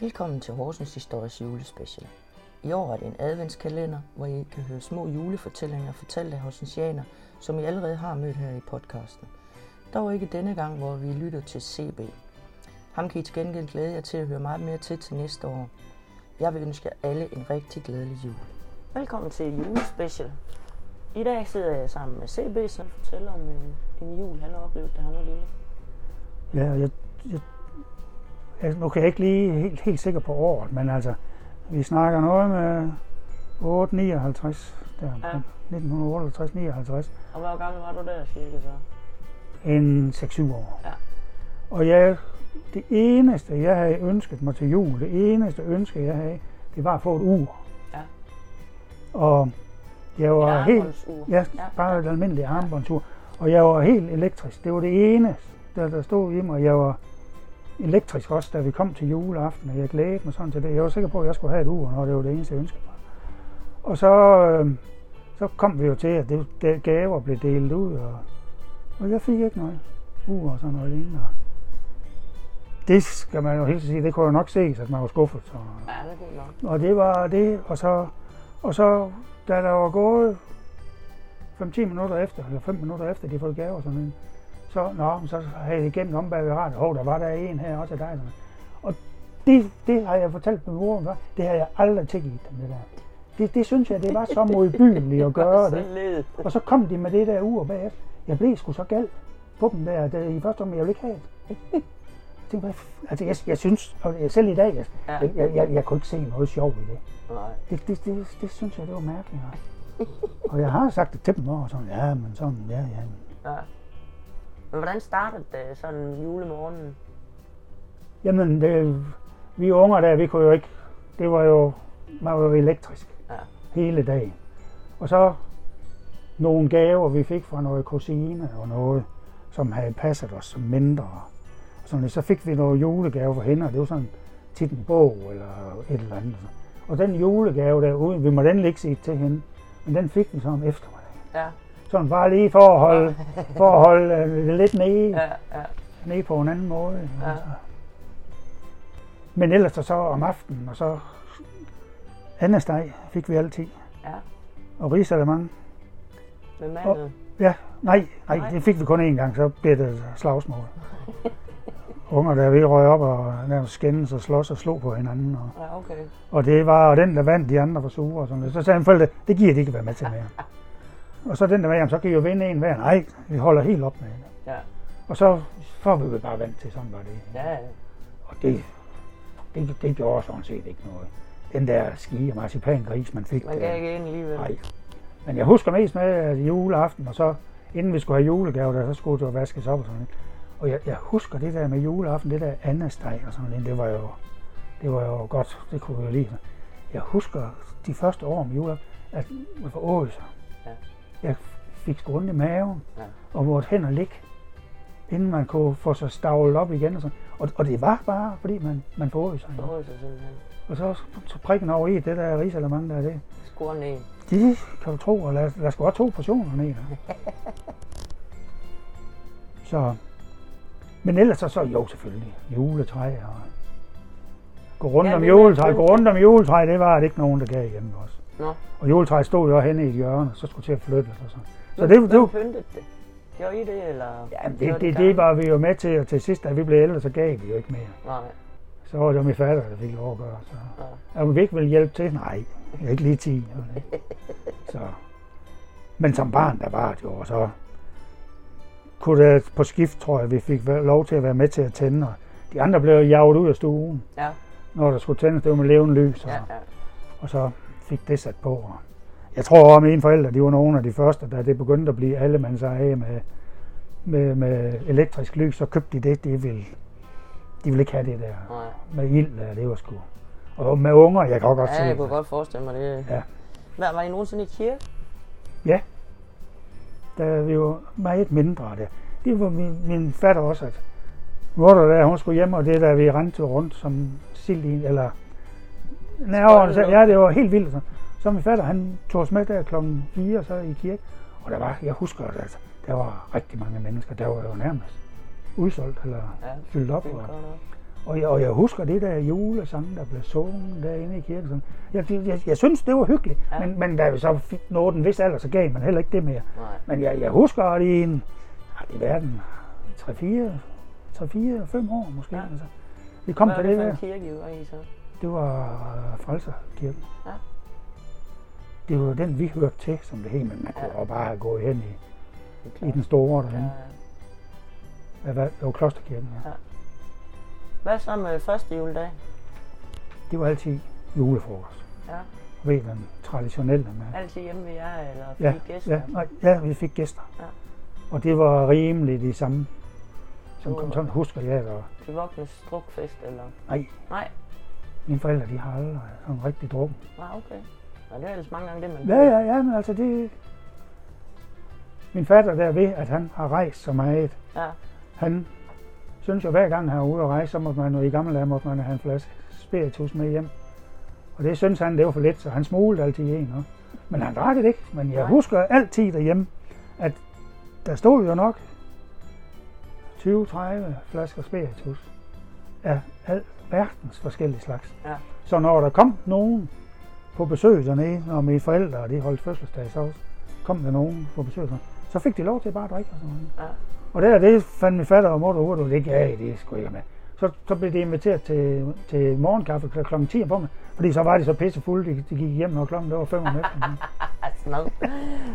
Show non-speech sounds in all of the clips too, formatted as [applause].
Velkommen til Horsens Histories julespecial. I år er det en adventskalender, hvor I kan høre små julefortællinger fortalt af horsensianer, som I allerede har mødt her i podcasten. Dog ikke denne gang, hvor vi lytter til CB. Ham kan I til gengæld glæde jer til at høre meget mere til til næste år. Jeg vil ønske jer alle en rigtig glædelig jul. Velkommen til julespecial. I dag sidder jeg sammen med CB, som fortæller om en, en jul, han har oplevet, da han var lille. Ja, jeg, jeg, jeg, nu kan jeg ikke lige helt, helt sikker på året, men altså, vi snakker noget med 859, der, Ja. 1958-59, Og hvor gammel var du der, cirka så? en 6-7 år. Ja. Og jeg, det eneste, jeg havde ønsket mig til jul, det eneste ønske, jeg havde, det var at få et ur. Ja. Og jeg var Et helt, ja, bare ja. et almindeligt armbåndsur. Og jeg var helt elektrisk. Det var det eneste, der, der stod i mig. Jeg var elektrisk også, da vi kom til juleaften, og jeg glædede mig sådan til det. Jeg var sikker på, at jeg skulle have et ur, når det var det eneste, jeg ønskede mig. Og så, øh, så kom vi jo til, at det, det gaver blev delt ud, og, og jeg fik ikke noget ur og sådan noget lignende. Det skal man jo helt sige, det kunne jeg nok se, at man var skuffet. Så. Ja, det godt nok. Og det var det, og så, og så da der var gået 5-10 minutter efter, eller 5 minutter efter, de fået gaver sådan noget, så, nå, så havde de gennem om bag ved radiet, hov, der var der en her også af dig. Og det, det har jeg fortalt min mor, før. det har jeg aldrig tilgivet dem, det der. Det, det synes jeg, det var så modbydeligt at gøre det. led. Og så kom de med det der ur bagefter. Jeg blev sgu så gal på dem der, der i første omgang, jeg ville ikke have det. Jeg tænkte, altså jeg, jeg synes, og jeg- selv i dag, jeg, Ja. jeg, jeg, jeg, jeg kunne ikke se noget sjov i det. Nej. Det, det, det, det synes jeg, det var mærkeligt. Og jeg har sagt det til dem også, sådan, ja, men sådan, ja, ja. Ja. Men hvordan startede det sådan julemorgenen? Jamen, det, vi unger der, vi kunne jo ikke, det var jo, man var jo elektrisk Ja. hele dagen. Og så nogle gaver, vi fik fra noget kusine og noget, som havde passet os som mindre. Sådan, så fik vi noget julegave fra hende, og det var sådan tit en bog eller et eller andet. Og den julegave derude, vi må den ikke sige til hende, men den fik vi så om eftermiddagen. Ja, Sådan bare lige for at holde, [laughs] for at holde øh, det lidt nede, ja, ja. nede på en anden måde. Ja. Altså. Men ellers så, så om aftenen, og så anden steg fik vi altid. Ja, Og risalemang, med manden. ja, nej, nej, Nej. det fik vi kun én gang, så blev det slagsmål. [laughs] Unger, der vi røg op og nærmest skændes og slås og slog på hinanden. Og, Ja, okay. og det var og den, der vandt, de andre var sure. Og sådan noget. Så sagde han forældre, det giver de ikke at være med til mere. [laughs] Og så den der med, jamen, så kan I jo vinde en hver. Nej, vi holder helt op med det. Ja, Og så får vi jo bare vant til, sådan var det. ja. Og det, det, det gjorde sådan set ikke noget. Den der ski og marcipangris, man fik Man gav ikke ind alligevel. Nej. Men jeg husker mest med at juleaften, og så inden vi skulle have julegave, der, så skulle det jo vaskes op og sådan noget. Og jeg, jeg husker det der med juleaften, det der andesteg og sådan noget, det var jo, det var jo godt, det kunne vi jo lide. Jeg husker de første år om juleaften, at man foråede sig. Ja. Jeg fik sgu ondt i maven, Ja. og hen og ligge, inden man kunne få sig stavlet op igen. Og, sådan. Og, og det var bare, fordi man, man foråede sig. Forhøjede sig simpelthen. Og så, så prikken over i det der risalemang der, det, Skruer ned. det kan du tro, og lad, lad sgu have to portioner ned. der. [laughs] så, men ellers så, så jo selvfølgelig, juletræ og gå rundt Ja, om juletræ, gå rundt om juletræ, det var det ikke nogen, der gav hjemme også. Nå, Og juletræet stod jo henne i et hjørne, så skulle til at flytte og sådan. Så hvem, det, det, hvem var- pyntede det? Gjorde I det, eller? ja, det, det, de det, det, var vi jo med til, og til sidst, da vi blev ældre, så gav vi jo ikke mere. Nej, Så var det jo min fatter, der fik lov at gøre. Så. ja. Og vi ikke ville hjælpe til? Nej, jeg er ikke lige 10. jo, det. [laughs] Så. Men som barn, der var det jo, så kunne det på skift, tror jeg, vi fik lov til at være med til at tænde. Og de andre blev jaget ud af stuen, Ja, når der skulle tændes, det var med levende lys. Og, ja, ja. og så fik det sat på. Og jeg tror, at mine forældre, de var nogle af de første, da det begyndte at blive allemands eje med, med, med elektrisk lys, så købte de det, de ville, de ville ikke have det der Nej. med ild, der, det var sgu. Og med unger, jeg kan også godt Ja, se jeg det. kunne godt forestille mig det. Ja. Hvad, var I nogensinde i kirke? Da vi var meget mindre der. Det var min, min fatter også, at Mutter der, hun skulle hjem, og det der, vi rendte rundt som sild i, eller nærmere, så, ja, det var helt vildt. Så, så min fatter, han tog os med der klokken 4, så i kirke, og der var, jeg husker, at der var rigtig mange mennesker, der var jo nærmest udsolgt, eller Ja, fyldt op. det Og. Og jeg, og jeg husker det der julesang, der blev sunget derinde i kirken. Sådan. Jeg, jeg, jeg, jeg synes, det var hyggeligt, Ja. men, men da vi så fik nået en vis alder, så gav man heller ikke det mere. Nej. Men jeg, jeg husker, at i en, i verden, 3-4, 3-4, 5 år måske. Ja. Altså. Vi kom Hvad til er det det for der. en kirke, I var i så? Det var øh, Frelserkirken. Ja. Det var den, vi hørte til, som det hed, men man kunne Ja. ja. bare have gået hen i, i den store Ja. derinde. Ja. Hvad, det var Klosterkirken, ja. Hvad så med første juledag? Det var altid julefrokost. Ja. Ved den traditionelle med. Altid hjemme ved jer, eller Ja, fik gæster? Ja, nej, ja, vi fik gæster. Ja. Og det var rimelig det samme, som kom sådan, husker jeg. Og, Til voksnes drukfest, eller? nej, Nej. Mine forældre, de har aldrig sådan rigtig drukket. Nej, okay. Nå, det er ellers mange gange det, man Ja, ja, ja, men altså det... Min fatter der ved, at han har rejst så meget. Ja, Han synes jo, hver gang han er ude at rejse, så måtte man i gamle dage måtte man have en flaske spiritus med hjem. Og det synes han, det var for lidt, så han smuglede altid en. også. Men han drak det ikke. Men jeg Nej. husker altid derhjemme, at der stod jo nok 20-30 flasker spiritus af al verdens forskellige slags. Ja. Så når der kom nogen på besøg dernede, når mine forældre de holdt fødselsdag, så kom der nogen på besøg, så fik de lov til bare at drikke og sådan noget. ja. Og der, det fandt min fatter og ud, og det gav det skulle jeg med. Så, så blev de inviteret til, til morgenkaffe kl. kl. 10 om formiddagen, fordi så var de så pisse fulde, de, de gik hjem, når klokken det var 5 om eftermiddagen. [laughs] Snad.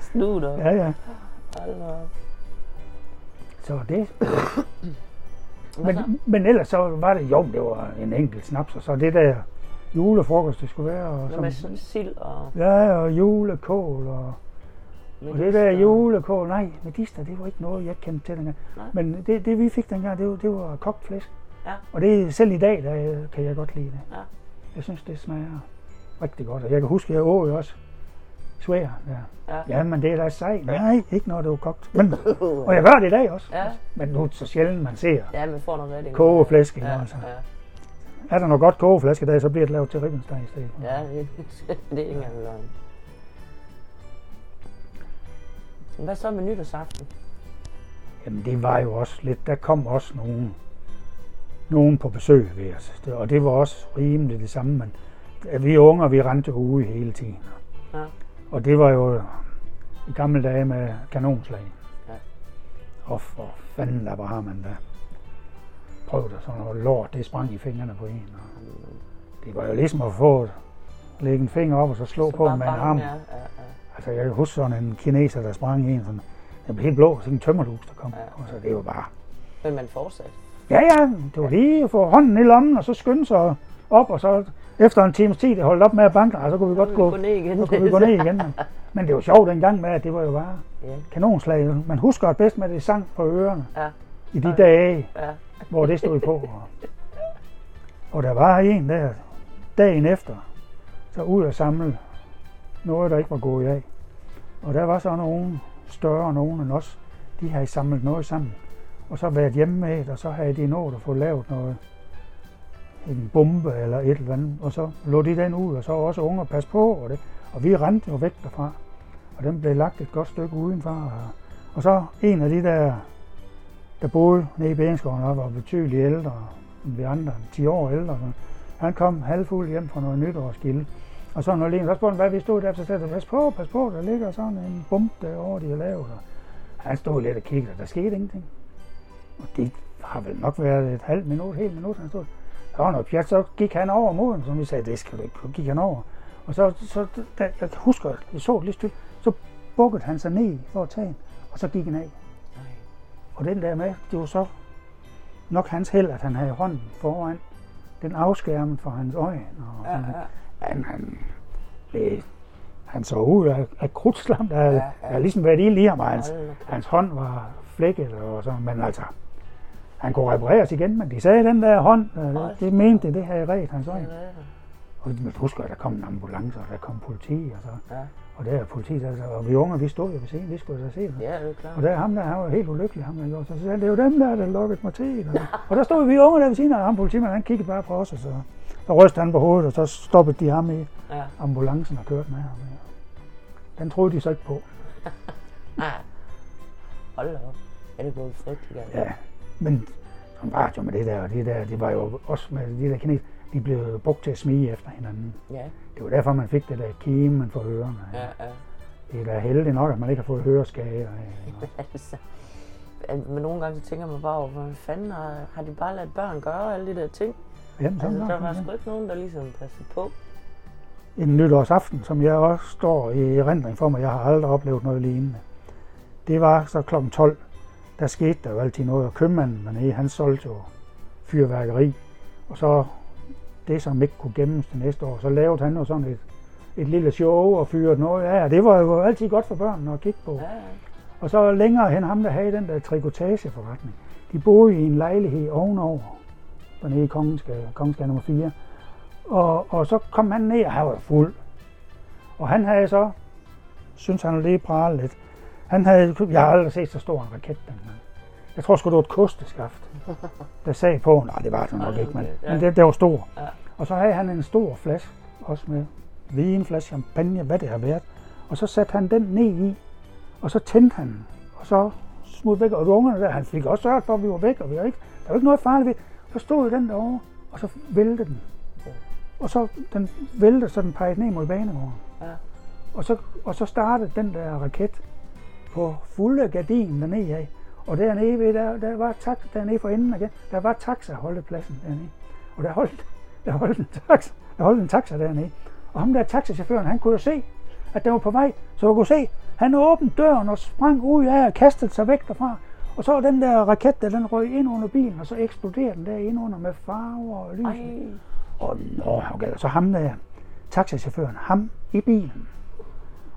Snuder. Ja, ja. Hold. Så det. Hvad så? Men, men ellers så var det, jo, det var en enkelt snaps, og så det der julefrokost, det skulle være. Og Hvad med som, sådan sild og... ja, og julekål, og, og det der julekål, nej, medister, det var ikke noget, jeg kendte til dengang. Nej. Men det, det vi fik dengang, det var, det var kogt flæsk. Ja. Og det selv i dag, der kan jeg godt lide det. Ja. Jeg synes, det smager rigtig godt. Og jeg kan huske, at jeg åg også svær. Ja. Ja. ja, men det er da sej. Nej, ikke når det er kogt. Men, og jeg gør det i dag også. Ja. Men nu er det så sjældent, man ser Ja, man får noget rigtig. kogeflæsk. Ja, altså. ja. Er der noget godt kogeflæsk i dag, så bliver det lavet til ribbensteg i stedet. Ja, det, [laughs] det er ikke engang løgn. Men Hvad så med nytårsaften? Jamen det var jo også lidt, der kom også nogen, nogen på besøg ved os. Det- Og det var også rimelig det samme, men vi unger, vi rendte ude hele tiden. Og det var jo i gamle dage med kanonslag. Ja. Og for fanden der var man da prøvede sådan noget lort, det sprang i fingrene på en. Og det var jo ligesom at få lægge en finger op og så slå Så på med en arm. Ja, ja, ja. Altså jeg kan huske sådan en kineser, der sprang i en sådan, den blev helt blå, sådan en tømmerlus, der kom. Ja. Og så det var bare, Men man fortsat. ja ja, det var lige at få hånden i lommen, og så skynde sig op, og så efter en times tid, holdt op med at banke, og så kunne vi godt gå, gå ned igen. så kunne vi gå ned igen. Men, men det var sjovt dengang med, at det var jo bare Ja, kanonslag. Man husker bedst med, det sang på ørerne ja, i de Ja. dage, ja. hvor det stod på. Og, og der var en der dagen efter, så ud at samle noget, der ikke var gået af. Og der var så nogen større nogen end os, de havde samlet noget sammen. Og så været hjemme med det, og så havde de nået at få lavet noget, en bombe eller et eller andet. Og så lå de den ud, og så også unger pas på. Og, det. og vi rendte jo væk derfra. Og den blev lagt et godt stykke udenfor. Og, og så en af de der, der boede nede i Bærenskoven og var betydeligt ældre end vi andre, 10 år ældre. Så han kom halvfuld hjem fra noget nytårsgilde. Og så når Lene, så spurgte han, hvad vi stod der, så sagde pas på, pas på, der ligger sådan en bombe derovre, de har lavet. Og han stod lidt og kiggede, og der skete ingenting. Og det har vel nok været et halvt minut, helt minut, han stod. Der var noget pjat, så gik han over mod den, som vi sagde, det skal du ikke, så gik han over. Og så, så da, jeg husker, at vi så det lige stykke, så bukkede han sig ned for at tage og så gik han af. Nej. Og den der med, det var så nok hans held, at han havde hånden foran den afskærmet for hans øjne. Og Ja, ja. Han, han, det, han så ud af, af krudtslam, der, ja, Ja, der ligesom været ild i ham, hans, hans hånd var flækket og sådan, men altså, han kunne repareres igen, men de sagde, den der hånd, øh, Hold det mente det, det havde ret hans øjne. Og man husker, at der kom en ambulance, og der kom politi, og, så, Ja. og der er politi, der, og vi unge, vi stod jo ved scenen, vi skulle da se det. Ja, det er klart. Og der ham der, han var helt ulykkelig, ham der gjorde. Så sagde det er jo dem der, der lukkede mig til. Og, og der stod vi unge der ved siden af ham, politimanden, han kiggede bare på os, og så, så rystede han på hovedet, og så stoppede de ham i Ja. ambulancen og kørte med ham. Den troede de så ikke på. [laughs] Hold da op. Ja, det går frygteligt galt. Ja, men som radio med det der, og det der, det var jo også med de der kineser, de blev brugt til at smige efter hinanden. Ja, Det var derfor, man fik det der kime, man får ørerne. ja, ja. Det er da heldigt nok, at man ikke har fået høreskade. [laughs] altså, at- men nogle gange så tænker man bare over, hvad fanden har, har de bare ladet børn gøre alle de der ting? Jamen, Altså, der var sgu ikke nogen, der ligesom passede på. En nytårsaften, som jeg også står i erindring for mig, jeg har aldrig oplevet noget lignende. Det var så kl. 12. Der skete der jo altid noget, og købmanden dernede, han solgte jo fyrværkeri. Og så det, som ikke kunne gemmes til næste år, så lavede han jo sådan et, et lille show og fyrede noget af. Og det var jo altid godt for børnene at kigge på. Ja, ja. Og så længere hen ham, der havde den der trikotageforretning. De boede i en lejlighed ovenover, dernede i Kongensgade, Kongensgade nummer 4. Og, og så kom han ned, og han var fuld. Og han havde så, synes han lige prale lidt, han havde, jeg har aldrig set så stor en raket dengang. Jeg tror sgu, det var et kosteskaft, [laughs] der sag på. Nej, det var det nok Ej, ikke, men, men det, det var stor. Og så havde han en stor flaske, også med vin, flaske champagne, hvad det har været. Og så satte han den ned i, og så tændte han, og så smut væk, og ungerne der, han fik også sørget for, at vi var væk, og vi var ikke, der var ikke noget farligt ved. Så stod den derovre, og så væltede den. Og så den væltede, så den pegede ned mod banegården. Ja. Og så, og så startede den der raket på fulde gardin dernede af. Og dernede ved, der, der var tax, dernede for enden igen, der var taxa-holdepladsen dernede. Og der holdt, der holdt en taxa, der holdt en taxa dernede. Og ham der taxachaufføren, han kunne jo se, at den var på vej, så du kunne se, han åbnede døren og sprang ud af og kastede sig væk derfra. Og så var den der raket, der den røg ind under bilen, og så eksploderede den der ind under med farver og lys. Og nå, okay, så ham der, taxachaufføren, ham i bilen.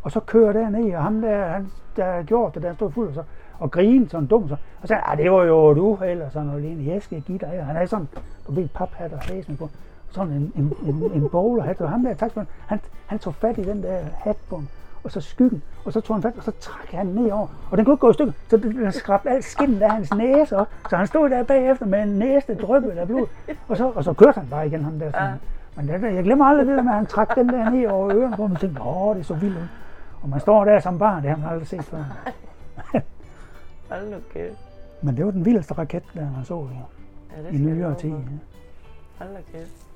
Og så kører der ned, og ham der, han, der har gjort det, der stod fuld, og, så, og grinede sådan dum, så, og sagde, ah, det var jo et uheld, og sådan noget lignende, jeg skal give dig, og han havde sådan, du ved, paphat og hæsning på, sådan en, en, en, en bowlerhat, og ham der taxachaufføren, han, han tog fat i den der hat på ham, og så skyggen, og så tog han fat, og så trak han ned over, og den kunne ikke gå i stykker, så den, skrabte alt skinnet af hans næse op, så han stod der bagefter med en næste dryppet af blod, og så, og så kørte han bare igen, ham der. Sådan. Ja. Men det, jeg glemmer aldrig det der med, at han trak den der ned over ørerne på og tænkte, åh, det er så vildt. Ud." Og man står der som barn, det har man aldrig set før. [laughs] hold nu kæft. Men det var den vildeste raket, der man så jo, Ja, det i nyere tid. Ja. Hold nu kæft.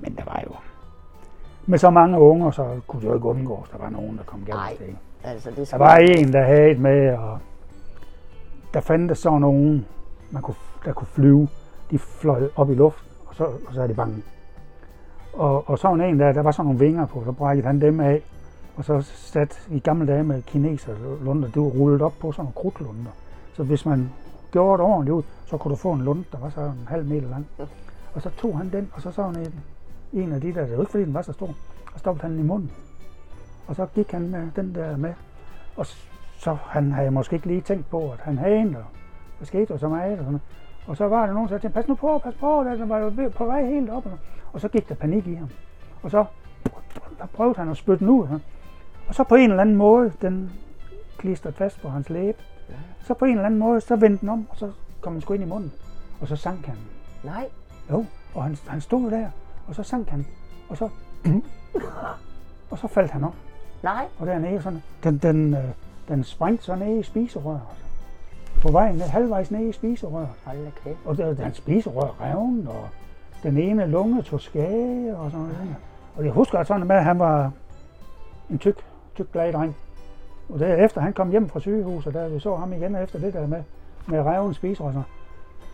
Men der var jo, med så mange unger, så kunne det jo ikke undgås, der var nogen, der kom galt Nej. afsted. Altså, det Der var en, der havde et med, og der fandtes så nogen, man kunne, der kunne flyve. De fløj op i luften, og så, og så er de bange. Og, og så var en der, der var sådan nogle vinger på, så brækkede han dem af. Og så sat i gamle dage med kineser lunder, det var rullet op på sådan nogle krudtlunder. Så hvis man gjorde det ordentligt ud, så kunne du få en lund, der var så en halv meter lang. Og så tog han den, og så sådan en, en af de der, det var ikke fordi den var så stor, og stoppede han den i munden. Og så gik han med den der med, og så han havde måske ikke lige tænkt på, at han havde en, og der skete jo så meget. Og, sådan noget. og så var der nogen, der sagde, pas nu på, pas på, der var jo på vej helt op. Og, og så gik der panik i ham. Og så der prøvede han at spytte den ud. Og så på en eller anden måde, den klistrede fast på hans læbe. Så på en eller anden måde, så vendte den om, og så kom den sgu ind i munden. Og så sank han. Nej, Jo, og han, han stod der, og så sank han. Og så, [clears throat] og så faldt han om. nej. Og dernede, sådan, den, den, øh, den sprængte så ned i spiserøret. På vejen ned, halvvejs ned i spiserøret. Hold da kæft. Og der, den spiserør revn, og den ene lunge tog skade og sådan noget. Og jeg husker sådan med, at han var en tyk, tyk glad dreng. Og derefter han kom hjem fra sygehuset, der vi så ham igen efter det der med, med og sådan.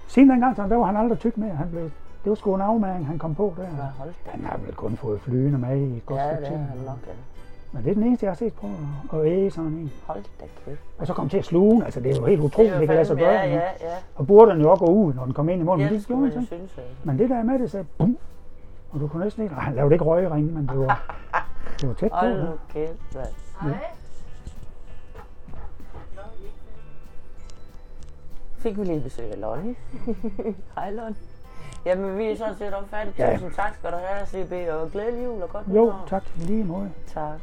Siden dengang, der var han aldrig tyk mere. Han blev, det var sgu en afmæring, han kom på der. Ja, hold da. Han har vel kun fået flyene med i et godt Ja, stykke det tid. han nok, ja. Men det er den eneste, jeg har set på at- æge sådan en. Hold da kæft. Og så kom til at sluge den. Altså, det er jo helt utroligt, det, er kan lade sig gøre. Ja, ja, ja. Og burde den jo også gå ud, når den kom ind i munden. Ja, men det det gjorde altså. Men det der med, det sagde bum. Og du kunne næsten ikke... Han lavede ikke røgring, men det var, [laughs] det var tæt på. Hold ja. nu kæft, mand. Hej. Fik vi lige besøg af Lonnie. [laughs] Hej, Lonnie. Jamen, vi er sådan set omfattet. Ja. Tusind tak skal du have, CB, og glædelig jul og godt Jo, nytår. tak. Lige måde. Tak.